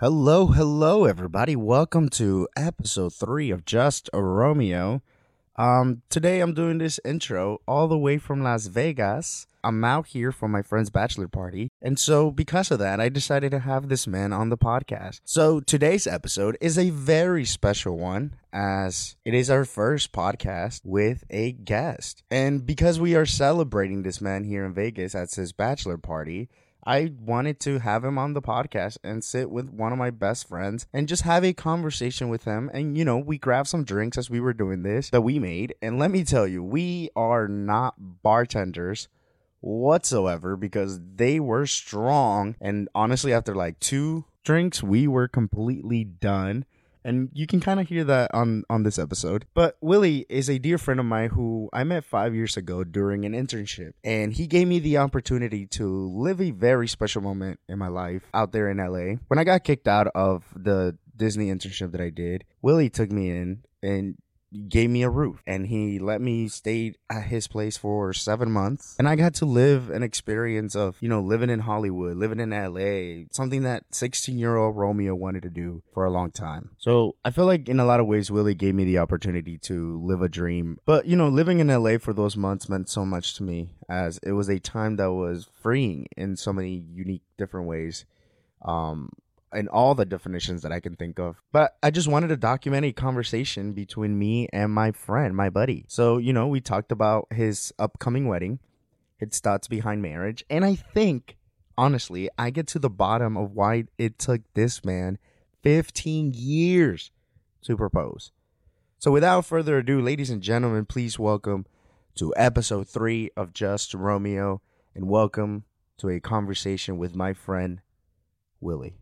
Hello, hello, everybody. Welcome to episode three of Just a Romeo. Um, today I'm doing this intro all the way from Las Vegas. I'm out here for my friend's bachelor party, and so because of that, I decided to have this man on the podcast. So today's episode is a very special one, as it is our first podcast with a guest. And because we are celebrating this man here in Vegas at his bachelor party, I wanted to have him on the podcast and sit with one of my best friends and just have a conversation with him. And, you know, we grabbed some drinks as we were doing this that we made. And let me tell you, we are not bartenders whatsoever because they were strong. And honestly, after like two drinks, we were completely done and you can kind of hear that on on this episode. But Willy is a dear friend of mine who I met five years ago during an internship, and he gave me the opportunity to live a very special moment in my life out there in LA. When I got kicked out of the Disney internship that I did, Willy took me in and gave me a roof and he let me stay at his place for seven months. And i got to live an experience of you know living in hollywood living in la something that 16 year old romeo wanted to do for a long time. So i feel like in a lot of ways willy gave me the opportunity to live a dream. But you know living in la for those months meant so much to me as it was a time that was freeing in so many unique different ways. Um and all the definitions that I can think of. But I just wanted to document a conversation between me and my friend, my buddy. So, you know, we talked about his upcoming wedding, his thoughts behind marriage, and I think, honestly, I get to the bottom of why it took this man 15 years to propose. So, without further ado, ladies and gentlemen, please welcome to episode three of Just Romeo, and welcome to a conversation with my friend Willy.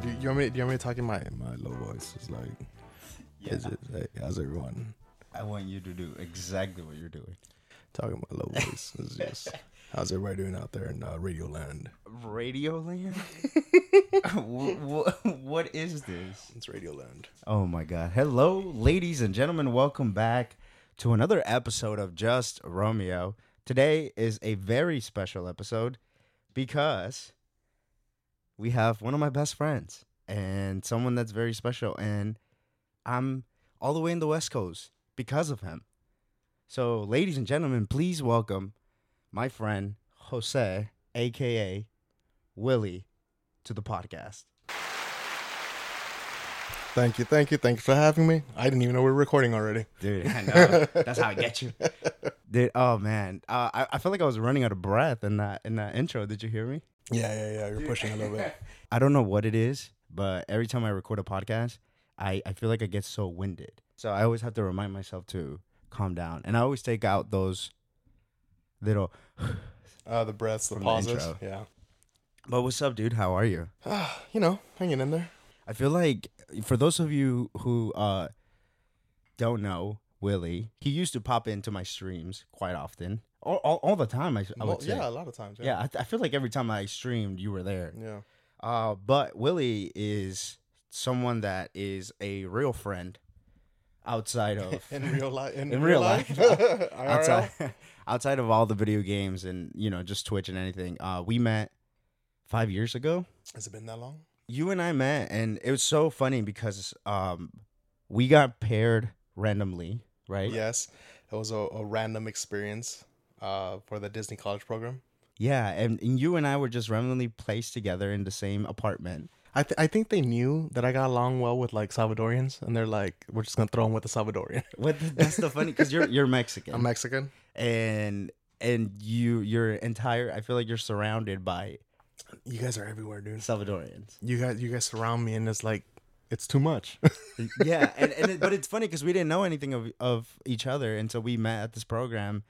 Do, you want me? Do you want me to talk in my my low voice? It's like, Yeah. is it? Hey, how's everyone? I want you to do exactly what you're doing. Talking my low voice. It's just, how's everybody doing out there in uh, Radio Land? Radio Land? what is this? It's Radio Land. Oh my God. Hello, ladies and gentlemen. Welcome back to another episode of Just Romeo. Today is a very special episode because we have one of my best friends and someone that's very special. And I'm all the way in the West Coast because of him. So, ladies and gentlemen, please welcome my friend Jose, aka Willy, to the podcast. Thank you, thank you, thank you for having me. I didn't even know we were recording already. Dude, I know. That's how I get you. Dude, oh man. Uh, I, I feel like I was running out of breath in that in that intro. Did you hear me? Yeah, yeah, yeah. You're pushing a little bit. I don't know what it is, but every time I record a podcast, I, I feel like I get so winded. So I always have to remind myself to calm down. And I always take out those little Uh, the breaths, the From the pauses. yeah. But what's up, dude? How are you? Ah, you know, hanging in there. I feel like for those of you who uh don't know Willy, he used to pop into my streams quite often. All, all, all the time, I, I Well, say. yeah, a lot of times. Yeah, I, I feel like every time I streamed, you were there. Yeah. Uh, but Willy is someone that is a real friend outside of In real life. In, In real, real life. life. Outside outside of all the video games and you know just Twitch and anything. Uh, we met five years ago. Has it been that long? You and I met, and it was so funny because um, we got paired randomly, right? Yes. It was a, a random experience uh, for the Disney College program. Yeah, and, and you and I were just randomly placed together in the same apartment. I, th- I think they knew that I got along well with like Salvadorians, and they're like, "We're just gonna throw him with a Salvadorian." What that's the funny because you're you're Mexican. I'm Mexican. And and you your entire I feel like you're surrounded by You guys are everywhere, dude. Salvadorians. You guys, you guys surround me, and it's like, it's too much. yeah, and, and it, but it's funny because we didn't know anything of of each other until we met at this program,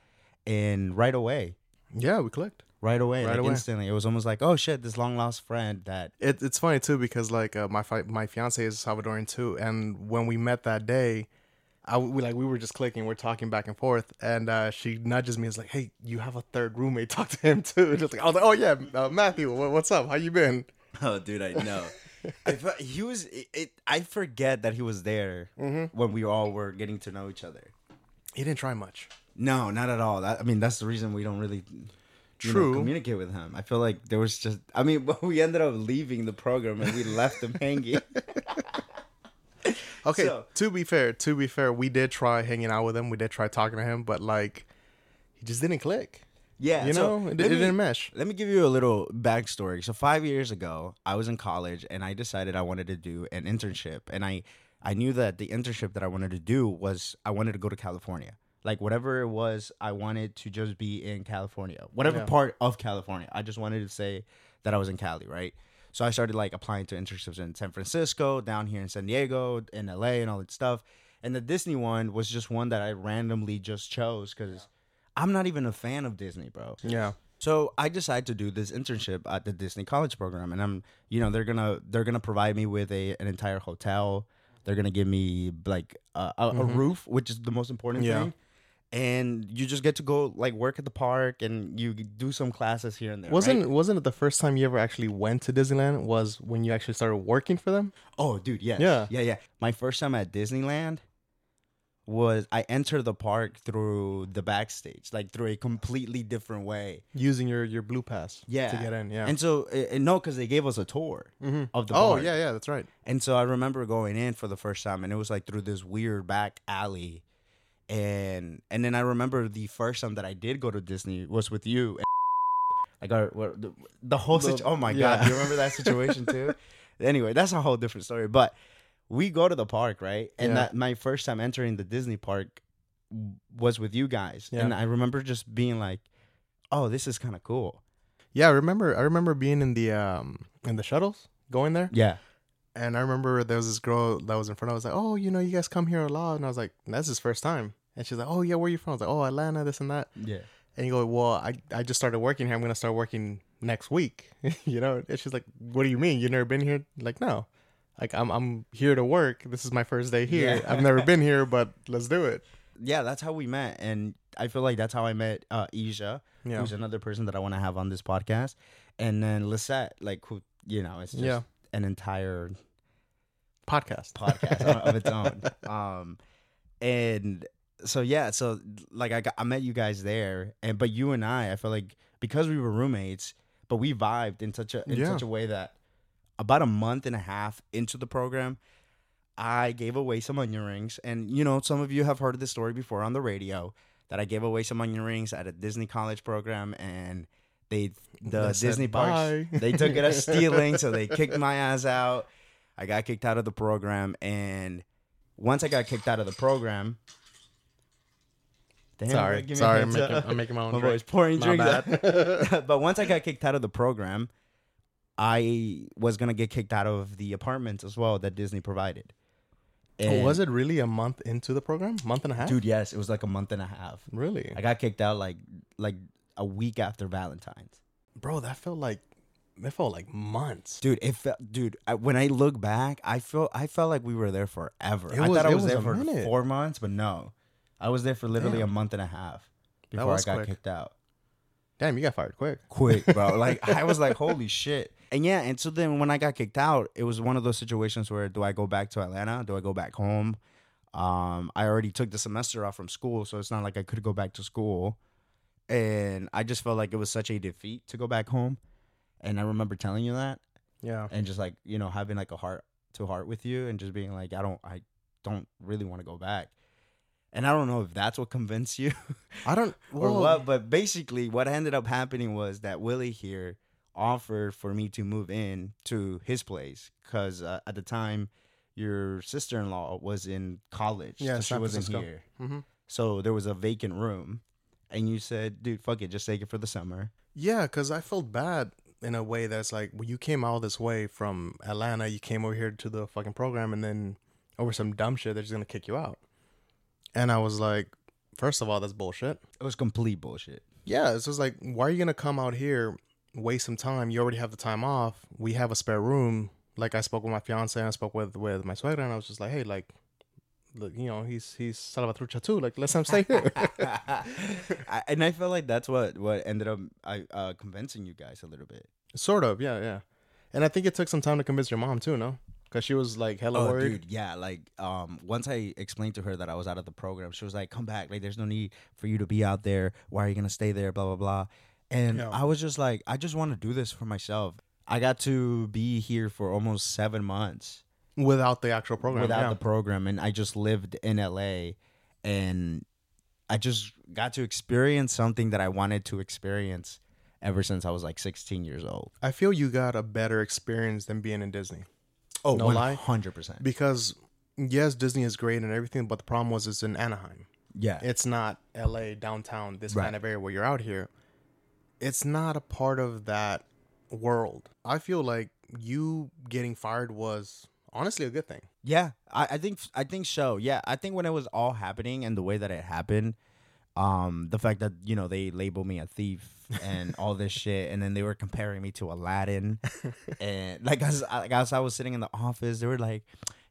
and right away, yeah, we clicked. right away, Right like away. instantly, it was almost like oh shit, this long lost friend that It, it's funny too because like uh, my fi- my fiance is Salvadorian too, and when we met that day, I we like we were just clicking, we're talking back and forth, and uh, she nudges me. It's like, hey, you have a third roommate. Talk to him too. Just like I was like, oh yeah, uh, Matthew, wha- what's up? How you been? oh dude, I know. I fe- he was. It, it, I forget that he was there Mm-hmm. when we all were getting to know each other. He didn't try much. No, not at all. That, I mean, that's the reason we don't really you know, True. communicate with him. I feel like there was just. I mean, we ended up leaving the program and we left him hanging. Okay, So- to be fair, to be fair, we did try hanging out with him. We did try talking to him, but like, he just didn't click. Yeah, You so know, it, let it me- didn't mesh. Let me give you a little backstory. So five years ago, I was in college and I decided I wanted to do an internship, and I I knew that the internship that I wanted to do was I wanted to go to California. Like whatever it was, I wanted to just be in California, whatever Yeah. part of California. I just wanted to say that I was in Cali, right? So I started like applying to internships in San Francisco, down here in San Diego, in LA, and all that stuff. And the Disney one was just one that I randomly just chose because I'm not even a fan of Disney, bro. Yeah, So I decided to do this internship at the Disney College program, and I'm, you know, they're gonna they're gonna provide me with a an entire hotel. They're gonna give me like a, a, a mm-hmm. roof, which is the most important Yeah. thing. And you just get to go like work at the park, and you do some classes here and there. wasn't right? wasn't it the first time you ever actually went to Disneyland? Was when you actually started working for them? Oh, dude, yes. Yeah. yeah, yeah. My first time at Disneyland was I entered the park through the backstage, like through a completely different way. Using your your blue pass, Yeah, to get in. Yeah. And so, uh, no, because they gave us a tour Mhm. of the oh park. yeah, yeah, that's right. And so I remember going in for the first time, and it was like through this weird back alley, and and then I remember the first time that I did go to Disney was with you. And like our what- the, the whole The- situation. Oh my yeah. god, you remember that situation too? anyway, that's a whole different story. But we go to the park, right? And Yeah. that my first time entering the Disney park was with you guys, Yeah. and I remember just being like, "Oh, this is kind of cool." Yeah, I remember. I remember being in the um in the shuttles going there, Yeah, and I remember there was this girl that was in front. I was like, "Oh, you know, you guys come here a lot," and I was like, "That's his first time." And she's like, "Oh yeah, where are you from?" I was like, "Oh, Atlanta, this and that." yeah. And you go, "Well, I I just started working here. I'm gonna start working next week." you know? And she's like, "What do you mean? You never been here?" Like, no. Like I'm I'm here to work. This is my first day here. Yeah. I've never been here, but let's do it. yeah, that's how we met, and I feel like that's how I met uh, Isha, Yeah. who's another person that I want to have on this podcast, and then Lisette, like who you know, it's just Yeah. An entire Podcast. podcast of- its own. Um, and so yeah, so like I got, I met you guys there, and but you and I, I feel like because we were roommates, but we vibed in such a in Yeah. such a way that about a month and a half into the program, I gave away some onion rings, and you know some of you have heard of this story before on the radio that I gave away some onion rings at a Disney college program, and they the They said Disney parks bye. they took it as stealing, so they kicked my ass out. I got kicked out of the program, and once I got kicked out of the program, Damn, sorry, sorry. I'm making. I'm making my own My drink. boy's pouring My drinks. but once I got kicked out of the program, I was gonna get kicked out of the apartments as well that Disney provided. Oh, was it really a month into the program? Month and a half? dude? Yes, it was like a month and a half. Really? I got kicked out like like a week after Valentine's. Bro, that felt like it felt like months. Dude, it felt, dude. I, when I look back, I feel, I felt like we were there forever. It I thought I was, was there for minute. four months, but no, I was there for literally Damn. a month and a half before I got quick. kicked out. Damn, you got fired quick. Quick, bro. like I was like, holy shit. And yeah, and so then when I got kicked out, it was one of those situations where do I go back to Atlanta? Do I go back home? Um, I already took the semester off from school, so it's not like I could go back to school. And I just felt like it was such a defeat to go back home. And I remember telling you that. Yeah. and just like you know having like a heart to heart with you and just being like i don't i don't really want to go back and i don't know if that's what convinced you I don't or what but basically what ended up happening was that willy here offered for me to move in to his place because uh, at the time your sister-in-law was in college Yeah, so she San wasn't Francisco. here Mhm. so there was a vacant room and you said dude fuck it just take it for the summer Yeah, because I felt bad in a way that's like, well, you came all this way from Atlanta, you came over here to the fucking program, and then over some dumb shit, they're just gonna kick you out. And I was like, first of all, that's bullshit. it was complete bullshit Yeah, it's just like, why are you gonna come out here, waste some time? You already have the time off. We have a spare room. Like I spoke with my fiance and I spoke with with my suegra, and I was just like, hey, like, look, you know, he's he's Salvatrucha too. Like, let's him stay here. I, and I felt like that's what what ended up I uh, convincing you guys a little bit. Sort of, yeah, yeah. And I think it took some time to convince your mom too, no? Because she was like "Hello, Oh, worried. dude, yeah. Like, um, once I explained to her that I was out of the program, she was like, "Come back. Like, there's no need for you to be out there. Why are you gonna stay there? Blah blah blah." And Yeah. I was just like, I just want to do this for myself. I got to be here for almost seven months Without the actual program. without yeah. the program, and I just lived in LA, and I just got to experience something that I wanted to experience ever since I was like 16 years old. I feel you got a better experience than being in Disney. Oh, No lie? 100%. Because yes, Disney is great and everything, but the problem was it's in Anaheim. Yeah. It's not LA downtown, this Right. kind of area where you're out here. It's not a part of that world. I feel like you getting fired was honestly a good thing. Yeah, I, I think I think so. Yeah, I think when it was all happening and the way that it happened, um, the fact that you know they labeled me a thief and all this shit, and then they were comparing me to Aladdin, and like as like as I was sitting in the office, they were like.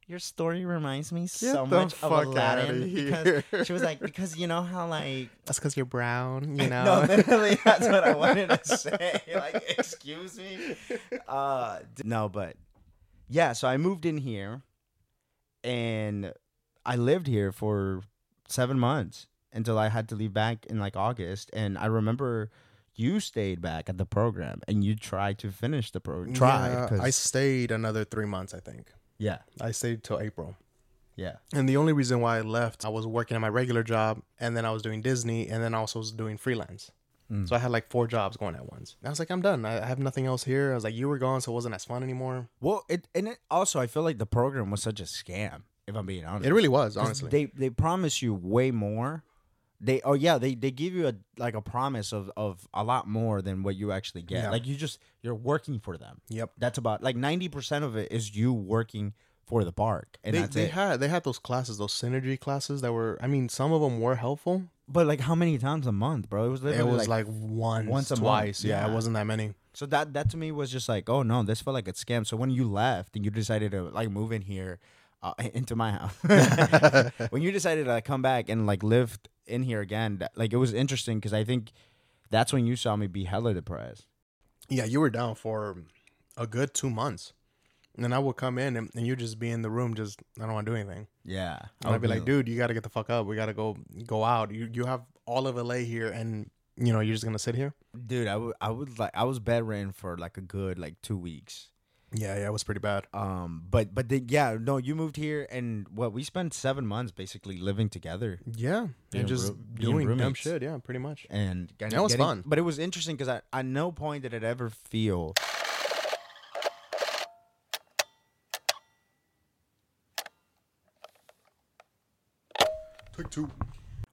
Your story reminds me so the much fuck of Aladdin here." because she was like because you know how like That's because you're brown, you know. no literally that's what I wanted to say like excuse me uh no but yeah so I moved in here and I lived here for seven months until I had to leave back in like August. And I remember you stayed back at the program and you tried to finish the program. Tried. Yeah, I stayed another three months, I think. yeah. I stayed till April. Yeah. And the only reason why I left, I was working at my regular job, and then I was doing Disney, and then I also was doing freelance. Mm. So I had like four jobs going at once. And I was like, I'm done. I I have nothing else here. I was like, you were gone, so it wasn't as fun anymore. Well, it and it also I feel like the program was such a scam. If I'm being honest, It really was, 'Cause honestly. They they promise you way more. They oh yeah they they give you a like a promise of of a lot more than what you actually get. Yeah. Like you just you're working for them. yep. That's about like ninety percent of it is you working for the park, and They, that's they it. had they had those classes, those synergy classes that were. I mean, some of them were helpful. but like how many times a month, bro? It was It was like, once, once a month, twice. Yeah, yeah. it wasn't that many. So that that to me was just like, oh no, this felt like a scam. So when you left and you decided to like move in here uh, into my house, when you decided to like, come back and like live in here again, that, like it was interesting because I think that's when you saw me be hella depressed. Yeah, you were down for a good two months, and I would come in and, and you just be in the room, just I don't want to do anything. Yeah, And I'd be like, dude, you got to get the fuck up. We got to go go out. You you have all of LA here, and you know you're just gonna sit here. dude, I would I would like I was bedridden for like a good like two weeks. Yeah, yeah, it was pretty bad. Um, but but the, yeah, no, you moved here and what we spent seven months basically living together. Yeah, and just being doing dumb shit. Yeah, pretty much. and That was getting- fun. But it was interesting because at no point did it ever feel Take two.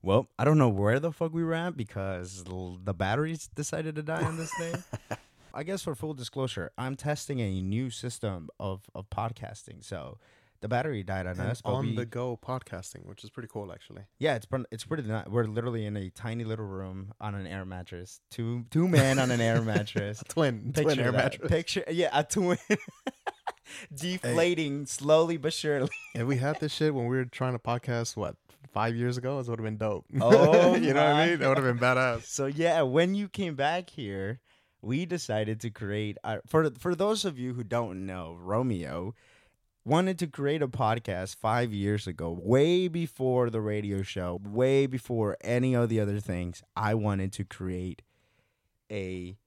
well. I don't know where the fuck we were at because l- the batteries decided to die on this thing. I guess for full disclosure, I'm testing a new system of of podcasting. So the battery died on And us, but on we, the go podcasting, which is pretty cool actually. yeah, it's it's pretty. We're literally in a tiny little room on an air mattress. Two two men on an air mattress. Twin, Picture twin air that. mattress. Picture, yeah, a twin deflating slowly but surely. And we had this shit when we were trying to podcast, what five years ago, it would have been dope. Oh you know what I mean? That would have been badass. So yeah, when you came back here, we decided to create. For for those of you who don't know, Romeo wanted to create a podcast five years ago, way before the radio show, way before any of the other things. I wanted to create a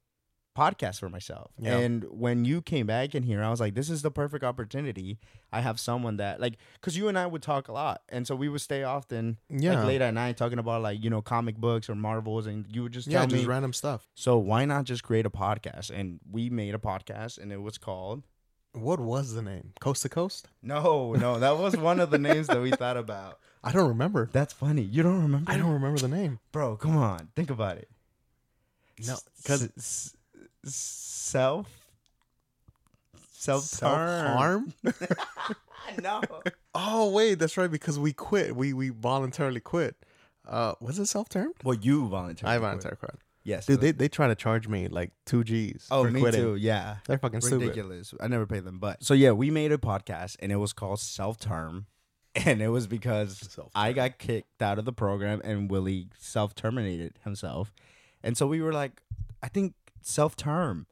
podcast for myself. Yeah. And when you came back in here, I was like, this is the perfect opportunity. I have someone that like cuz you and I would talk a lot. And so we would stay often Yeah, like late at night talking about like, you know, comic books or Marvels and you would just yeah, tell just me random stuff. so why not just create a podcast? And we made a podcast and it was called What was the name? Coast to Coast? No, no, that was one of the names that we thought about. I don't remember. That's funny. You don't remember? I don't remember the name. Bro, come on. Think about it. No, because s- s- self self self-harm. no. Oh wait, that's right. Because we quit. We we voluntarily quit. Uh, was it self termed? Well, you voluntarily. I voluntarily quit. Yes. Dude, they they try to charge me like two G's. Oh, for me quitting. too. Yeah. They're fucking stupid. ridiculous. I never paid them, but so yeah, we made a podcast and it was called Self Term, and it was because Self-term. I got kicked out of the program and Willy self terminated himself, and so we were like, I think self term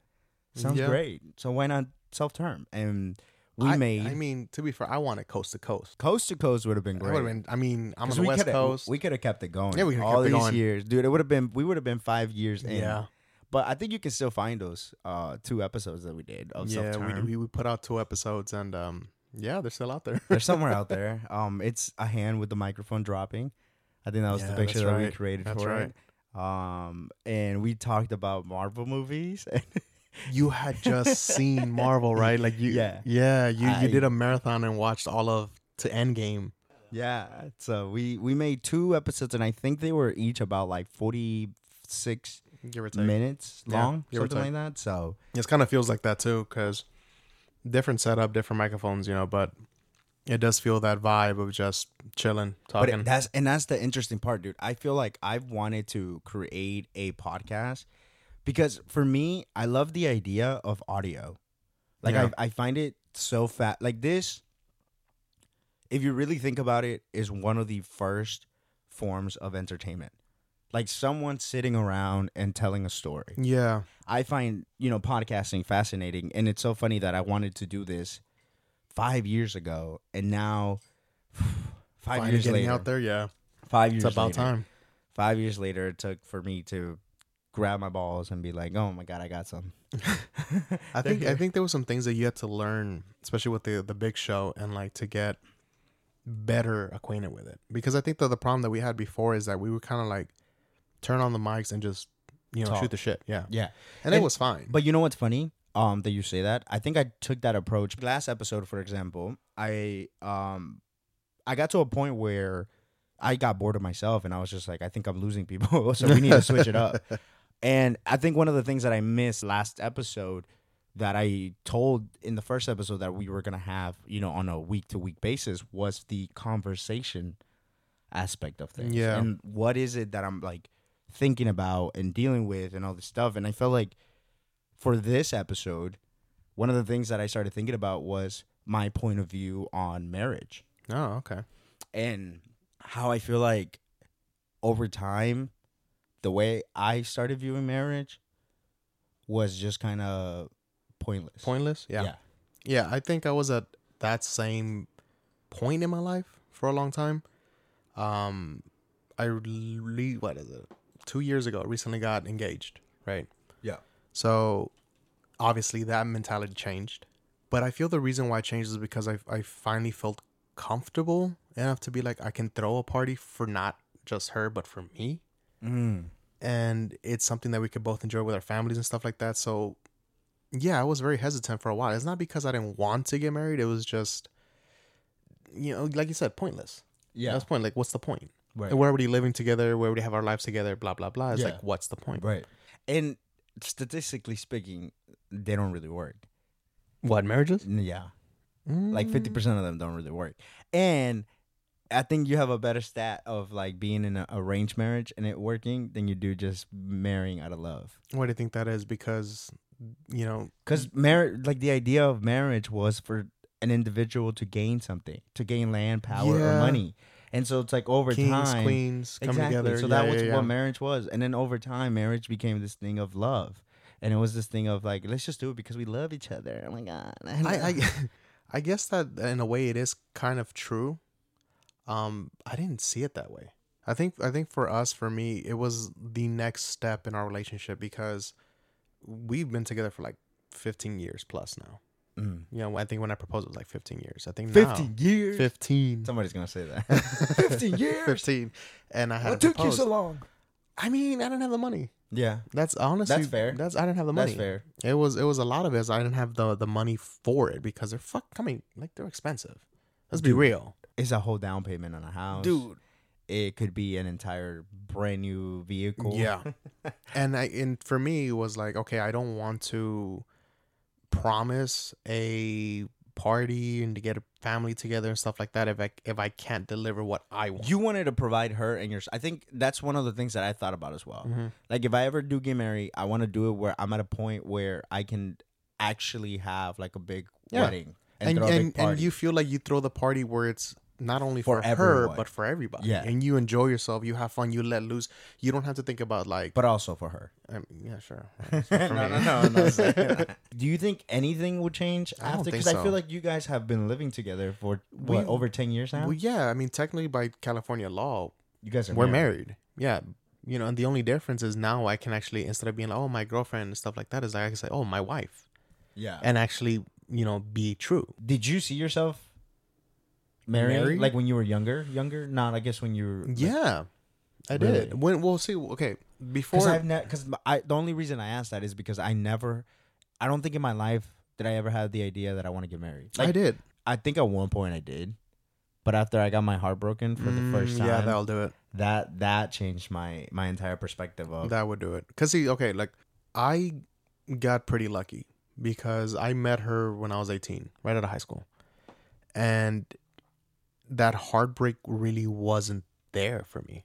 sounds Yeah. great. So why not self term, and we I, made I mean, to be fair, I wanted coast to coast. coast to coast would have been great. been. I mean, I'm on the we west coast. We could have kept it going. Yeah, we could've all kept it these going. years, dude. It would have been. We would have been five years in. yeah, But I think you can still find those uh, two episodes that we did of yeah. self We, we put out two episodes, and um, yeah, they're still out there. They're somewhere out there. Um, it's a hand with the microphone dropping. I think that was Yeah, the picture that we created That's for right. it. Um, and we talked about Marvel movies. you had just seen Marvel, right? Like you, Yeah. yeah. You I- you did a marathon and watched all of to Endgame. yeah, so we we made two episodes, and I think they were each about like forty six Give or take. minutes long, give or something like that. So It kind of feels like that too, because different setup, different microphones, you know. But it does feel that vibe of just chilling, But talking. it, that's and that's the interesting part, dude. I feel like I've wanted to create a podcast because for me, I love the idea of audio. Like Yeah. I, I find it so fat. Like this, if you really think about it, is one of the first forms of entertainment. Like someone sitting around and telling a story. yeah, I find you know podcasting fascinating, and it's so funny that I wanted to do this five years ago, and now five finally years getting later, out there. Yeah, five years it's about later, time. Five years later, it took for me to grab my balls and be like, "Oh my god, I got some." I think I think there were some things that you had to learn, especially with the the big show, and like to get better acquainted with it. Because I think that the problem that we had before is that we would kind of like turn on the mics and just you know Talk. shoot the shit. Yeah, Yeah, and, it was fine. but you know what's funny? Um, that you say that. I think I took that approach last episode, for example. I um, I got to a point where I got bored of myself, and I was just like, I think I'm losing people, so we need to switch it up. And I think one of the things that I missed last episode that I told in the first episode that we were gonna have, you know, on a week to week basis was the conversation aspect of things. Yeah. And what is it that I'm like thinking about and dealing with and all this stuff. And I felt like for this episode, one of the things that I started thinking about was my point of view on marriage oh, okay. and how I feel like over time, the way I started viewing marriage was just kind of pointless. Pointless. Yeah. yeah. Yeah, I think I was at that same point in my life for a long time. Um, I re- what is it? Two years ago, recently got engaged. Right. So, obviously, that mentality changed. But I feel the reason why it changed is because I I finally felt comfortable enough to be like I can throw a party for not just her but for me Mm. and it's something that we could both enjoy with our families and stuff like that. So, yeah, I was very hesitant for a while. It's not because I didn't want to get married; it was just, you know, like you said, pointless. Yeah. that's point. Like, what's the point? Right. We're already living together. We already have our lives together. Blah blah blah. It's Yeah. like, what's the point? Right. And statistically speaking, they don't really work. What marriages? Yeah. Like 50% mm. of them don't really work. And I think you have a better stat of like being in an arranged marriage and it working than you do just marrying out of love. What do you think that is? Because, you know, Because marriage, like the idea of marriage was for an individual to gain something, to gain land, power, or money. And so it's like over kings, time. queens come exactly. together. So Yeah, that was yeah, what marriage was. And then over time, marriage became this thing of love. And it was this thing of like, let's just do it because we love each other. Oh my God. I, I I guess that in a way it is kind of true. Um, I didn't see it that way. I think I think for us, for me, it was the next step in our relationship because we've been together for like 15 years plus now. Mm. You know, I think when I proposed it was like 15 years. I think 15 now, years. 15. Somebody's going to say that. 15 years. 15. And I had What to took you so long? I mean, I didn't have the money. Yeah. That's honestly That's fair. That's I didn't have the money. That's fair. It was it was a lot of it. is I didn't have the the money for it because they're fuck coming like they're expensive. Let's be real, It's a whole down payment on a house. Dude, it could be an entire brand new vehicle. Yeah, and I and for me it was like okay, I don't want to promise a party and to get a family together and stuff like that if I if I can't deliver what I want. You wanted to provide her and your. I think that's one of the things that I thought about as well. Mhm. Like if I ever do get married, I want to do it where I'm at a point where I can actually have like a big Yeah. wedding and, And throw a big and, and you feel like you throw the party where it's not only For for, her everyone. but for everybody. Yeah. and you enjoy yourself. You have fun. You let loose. You don't have to think about like. but also for her. um, yeah, sure. Do you think anything will change I after? Because I feel like you guys have been living together for what We- over ten years now. Well, yeah. I mean, technically, by California law, you guys are we're married. Yeah. You know, and the only difference is now I can actually instead of being like, oh, my girlfriend and stuff like that, is like I can say, oh, my wife, Yeah. and actually, you know, be true. Did you see yourself married, Married? like when you were younger? Younger? Not, I guess when you were. Yeah, I Really? did. When we'll see. Okay, before I've never. Because I the only reason I asked that is because I never. I don't think in my life did I ever have the idea that I want to get married. Like I did I think at one point I did, but after I got my heart broken for the first Mm, time, yeah, that'll do it. that that changed my my entire perspective of. That would do it. Cause see, okay, like I got pretty lucky because I met her when I was 18, right out of high school, and that heartbreak really wasn't there for me.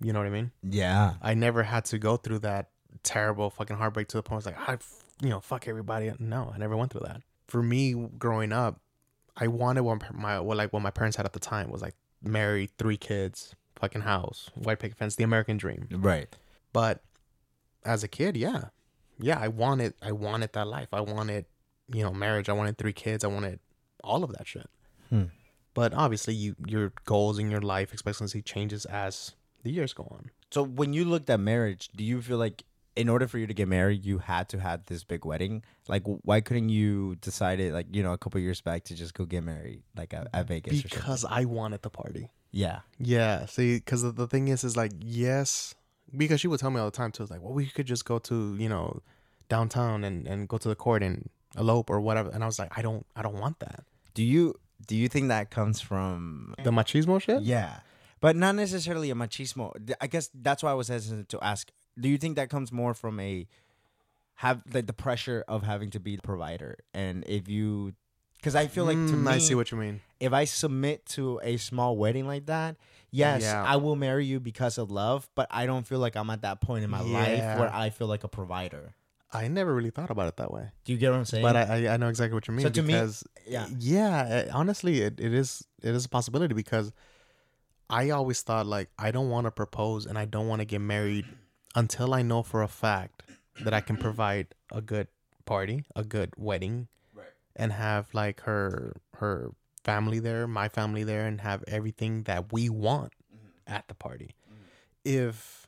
You know what I mean? yeah. I never had to go through that terrible fucking heartbreak to the point where it's like I, f- you know, fuck everybody. No, I never went through that. For me, growing up, I wanted what my what like what my parents had at the time was like married, three kids, fucking house, white picket fence, the American dream. Right. But as a kid, yeah, yeah, I wanted, I wanted that life. I wanted, you know, marriage. I wanted three kids. I wanted all of that shit. Hmm. But obviously, you your goals in your life expectancy changes as the years go on. So when you looked at marriage, do you feel like in order for you to get married, you had to have this big wedding? Like, why couldn't you decide it like you know a couple years back to just go get married like at, at Vegas? or? Because I wanted the party. yeah, Yeah. See, because the, the thing is, is like, yes, because she would tell me all the time too. It's like, well, we could just go to you know downtown and and go to the court and elope or whatever. And I was like, I don't, I don't want that. do you do you think that comes from The machismo shit. Yeah, but not necessarily a machismo. I guess that's why I was hesitant to ask. Do you think that comes more from a have like the pressure of having to be the provider, and if you, because I feel like to Mm, me, I see what you mean. if I submit to a small wedding like that, yes, Yeah. I will marry you because of love, but I don't feel like I'm at that point in my life where I feel like a provider. I never really thought about it that way, Do you get what I'm saying? but I, I I know exactly what you mean. So to me- yeah. yeah, honestly, it, it is it is a possibility because I always thought like I don't want to propose and I don't want to get married until I know for a fact that I can provide a good party, a good wedding, Right. and have like her her family there, my family there, and have everything that we want mm-hmm. at the party. Mm-hmm. If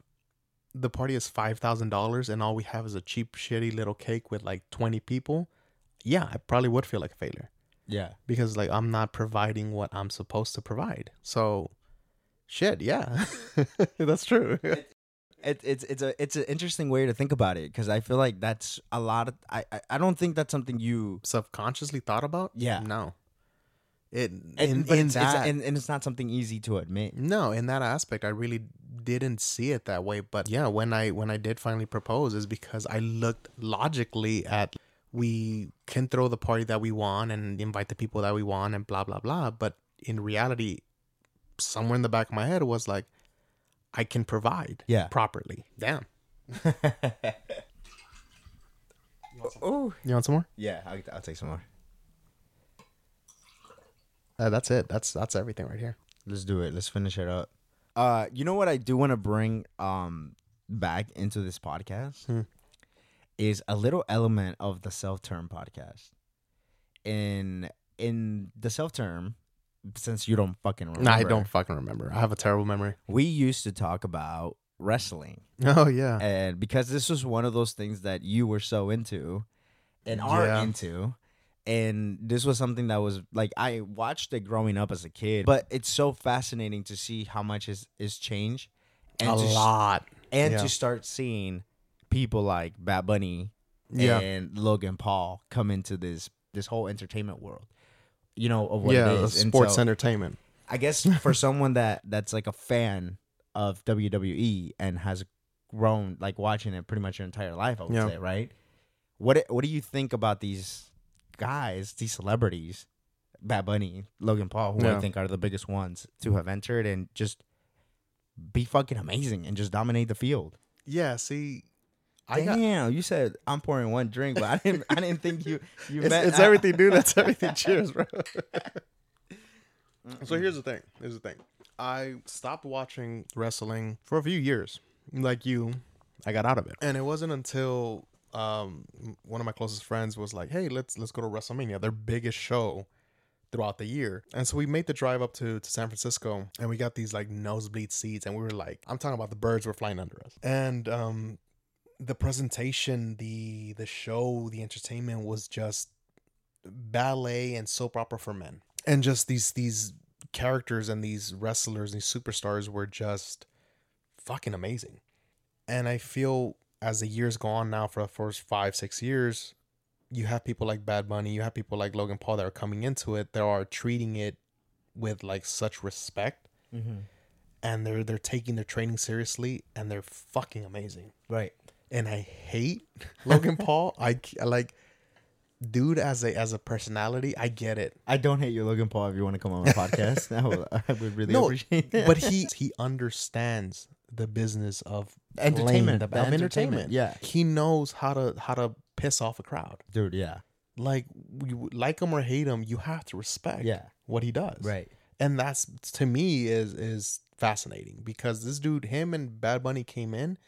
the party is five thousand dollars and all we have is a cheap, shitty little cake with like twenty people, yeah, I probably would feel like a failure yeah. because like I'm not providing what I'm supposed to provide. So, shit, yeah, that's true. It, it's it's a it's an interesting way to think about it because I feel like that's a lot of I, I I don't think that's something you Subconsciously thought about? Yeah. no. It and, in, in it's, it's- and, and it's not something easy to admit. no in that aspect I really didn't see it that way. But yeah, when I when I did finally propose is because I looked logically at we can throw the party that we want and invite the people that we want and blah blah blah. But in reality, somewhere in the back of my head was like, I can provide Yeah. properly. Damn. oh You want some more? yeah, I'll, I'll take some more. Uh, that's it. That's that's everything right here. Let's do it. Let's finish it up. Uh, you know what I do want to bring um back into this podcast Hmm. is a little element of the self term podcast. In in the self term, since you don't fucking remember, No, I don't fucking remember. I have a terrible memory. We used to talk about wrestling, Oh yeah. and because this was one of those things that you were so into and are Yeah. into. And this was something that was like I watched it growing up as a kid, but it's so fascinating to see how much is is changed, and a to, lot. and Yeah. to start seeing people like Bad Bunny Yeah. and Logan Paul come into this this whole entertainment world. You know of what yeah. it is. Sports so- entertainment. I guess for someone that that's like a fan of WWE and has grown like watching it pretty much your entire life, I would Yeah. say, right? What what do you think about these guys, these celebrities, Bad Bunny, Logan Paul, who I think are the biggest ones to have entered and just be fucking amazing and just dominate the field? Yeah. See, I Damn, got. you said I'm pouring one drink, but I didn't I didn't think you you It's, meant it's everything, dude. That's everything. Cheers, bro. So here's the thing. Here's the thing. I stopped watching wrestling for a few years. Like you, I got out of it, and it wasn't until um one of my closest friends was like, "Hey, let's let's go to WrestleMania, their biggest show throughout the year." And so we made the drive up to to San Francisco, and we got these like nosebleed seats, and we were like, I'm talking about the birds were flying under us, and um the presentation, the the show, the entertainment was just ballet and soap opera for men. And just these these characters and these wrestlers, these superstars were just fucking amazing. And I feel as the years go on now for the first five, six years, you have people like Bad Bunny, you have people like Logan Paul that are coming into it, that are treating it with like such respect Mm-hmm. and they're they're taking their training seriously and they're fucking amazing Right. and I hate Logan Paul. I, I like dude as a as a personality. I get it, I don't hate you, Logan Paul. If you want to come on my podcast, I would, I would really No, appreciate it. but he he understands the business of entertainment, playing the, the of entertainment. Yeah, He knows how to how to piss off a crowd. dude. Yeah, Like you like him or hate him, you have to respect yeah, what he does. right. and that's to me is is fascinating because this dude, him and Bad Bunny came in,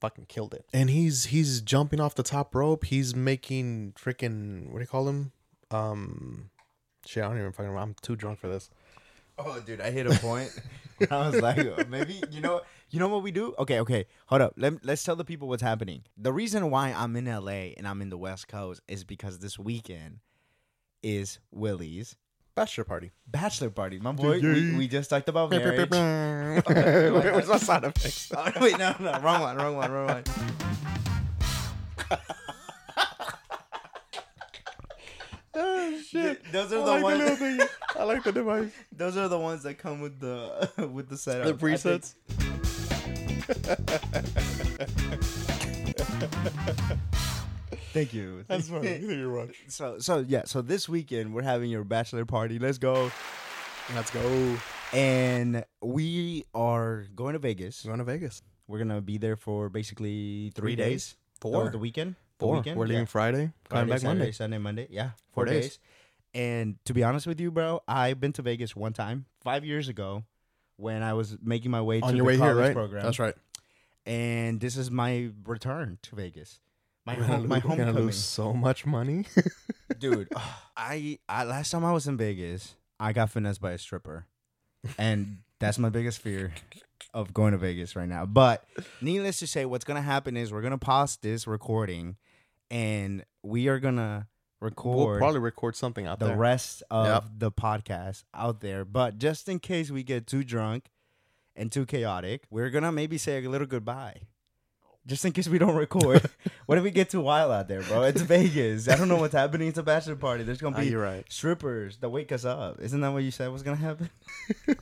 fucking killed it. And he's he's jumping off the top rope. He's making freaking what do you call him? Um, shit, I don't even fucking. remember. I'm too drunk for this. Oh, dude, I hit a point. I was like, uh, maybe you know, you know what we do? Okay, okay, hold up. Let let's tell the people what's happening. The reason why I'm in LA and I'm in the West Coast is because this weekend is Willy's Bachelor party. bachelor party. My boy, we, we just talked about marriage. Where's my sound effects? oh, wait, no, no, wrong one, wrong one, wrong one. Shit! Those are I the like the ones. little thing. I like the device. Those are the ones that come with the with the setup. The presets. Thank you. That's funny. You're right. So so yeah, so this weekend we're having your bachelor party. Let's go. Let's go. And we are going to Vegas. Going to Vegas. We're gonna be there for basically three, Three days. days. Or the weekend. The Four. weekend. We're leaving yeah. Friday. Coming back Saturday, Monday. Sunday, Monday. Yeah, Four four, days. days. And to be honest with you, bro, I've been to Vegas one time, five years ago, when I was making my way On to your the way here, right? program. That's right. And this is my return to Vegas. My We're gonna home, my lose- we're gonna homecoming, lose so much money. dude. I, I last time I was in Vegas, I got finessed by a stripper, and that's my biggest fear of going to Vegas right now. But needless to say, what's gonna happen is we're gonna pause this recording, and we are gonna record we'll probably record something out the there. rest of Yep. the podcast out there. But just in case we get too drunk and too chaotic, we're gonna maybe say a little goodbye. Just in case we don't record. what if we get too wild out there, bro? It's Vegas. I don't know what's happening. It's a bachelor party. There's gonna Ah, be right. strippers that wake us up. Isn't that what you said was gonna happen?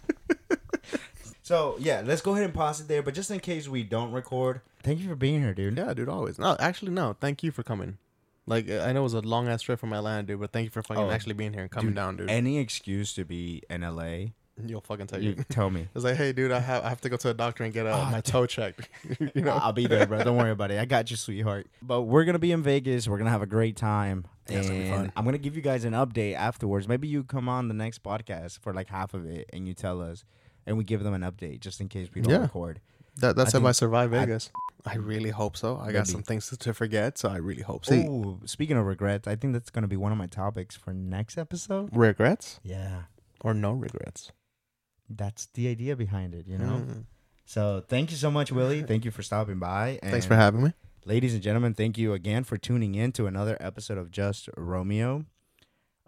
so yeah, let's go ahead and pause it there. But just in case we don't record, thank you for being here, dude. Yeah, dude, always. No, actually, no. Thank you for coming. Like, I know it was a long ass trip from Atlanta, dude, but thank you for fucking Oh, actually being here and coming dude, down, dude. Any excuse to be in LA, You'll fucking tell you tell me. It's like, hey, dude, I have I have to go to the doctor and get uh, my toe checked. you know, I'll be there, bro. Don't worry about it. I got you, sweetheart. But we're gonna be in Vegas. We're gonna have a great time, Yeah, it's gonna be and fun. I'm gonna give you guys an update afterwards. Maybe you come on the next podcast for like half of it, and you tell us, and we give them an update just in case we don't Yeah. record. That, that's I if I survive Vegas. I, really hope so. I got some things to, to forget, so I really hope so. Ooh, speaking of regrets, I think that's gonna be one of my topics for next episode. Regrets Yeah, or no regrets? that's the idea behind it. You know. Mm. So thank you so much, Willy. Thank you for stopping by. And Thanks for having me. Ladies and gentlemen, thank you again for tuning in to another episode of Just Romeo.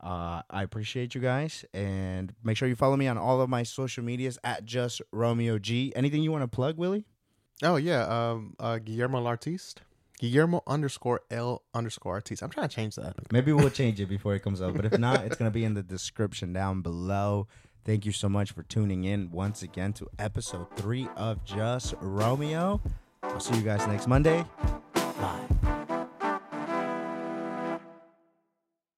Uh, I appreciate you guys, and make sure you follow me on all of my social medias at Just Romeo G. Anything you want to plug, Willy? Oh yeah, um, uh, Guillermo el Artiste. Guillermo underscore L underscore Artiste. I'm trying to change that. Maybe we'll change it before it comes up, but if not, it's gonna be in the description down below. Thank you so much for tuning in once again to episode three of Just Romeo. I'll see you guys next Monday.